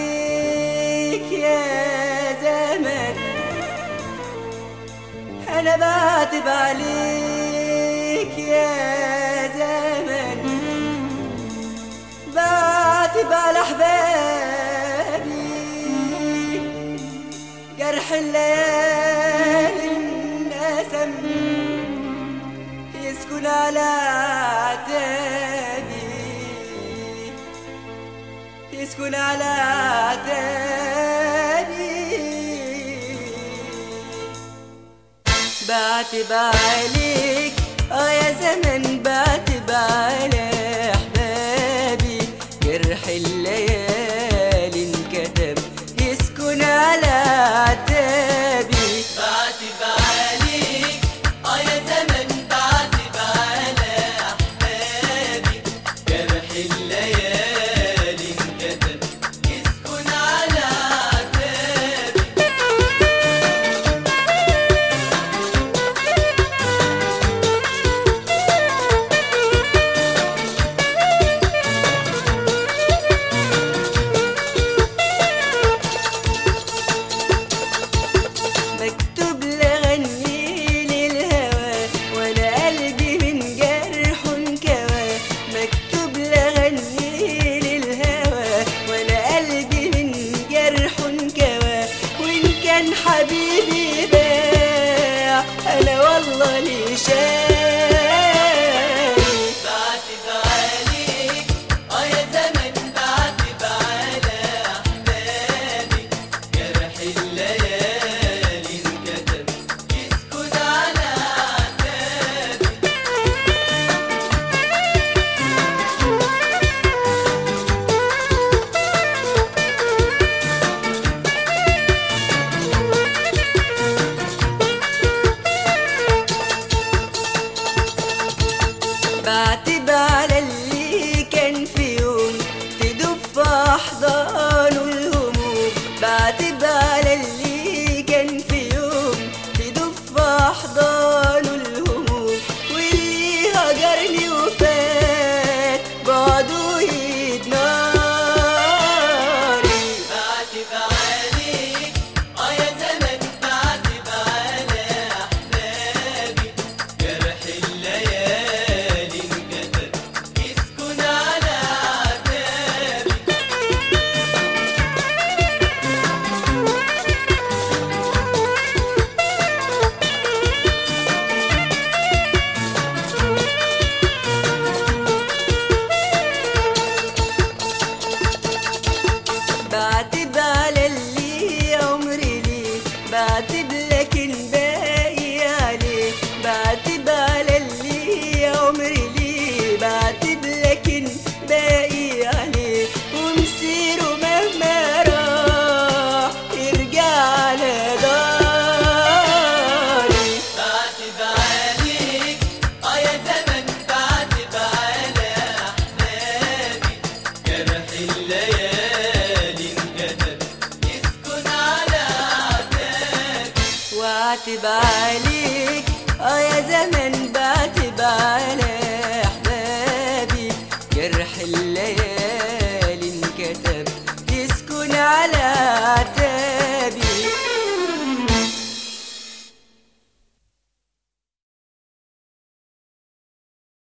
بعتبالك يا زمن انا بعتبالك يا بال حبابي جرح الليالي النسم يسكن على عتابي يسكن على عتابي بعتب عليك كان حبيبي بيع هلا والله لي شاي عاتب عليك آه يا زمن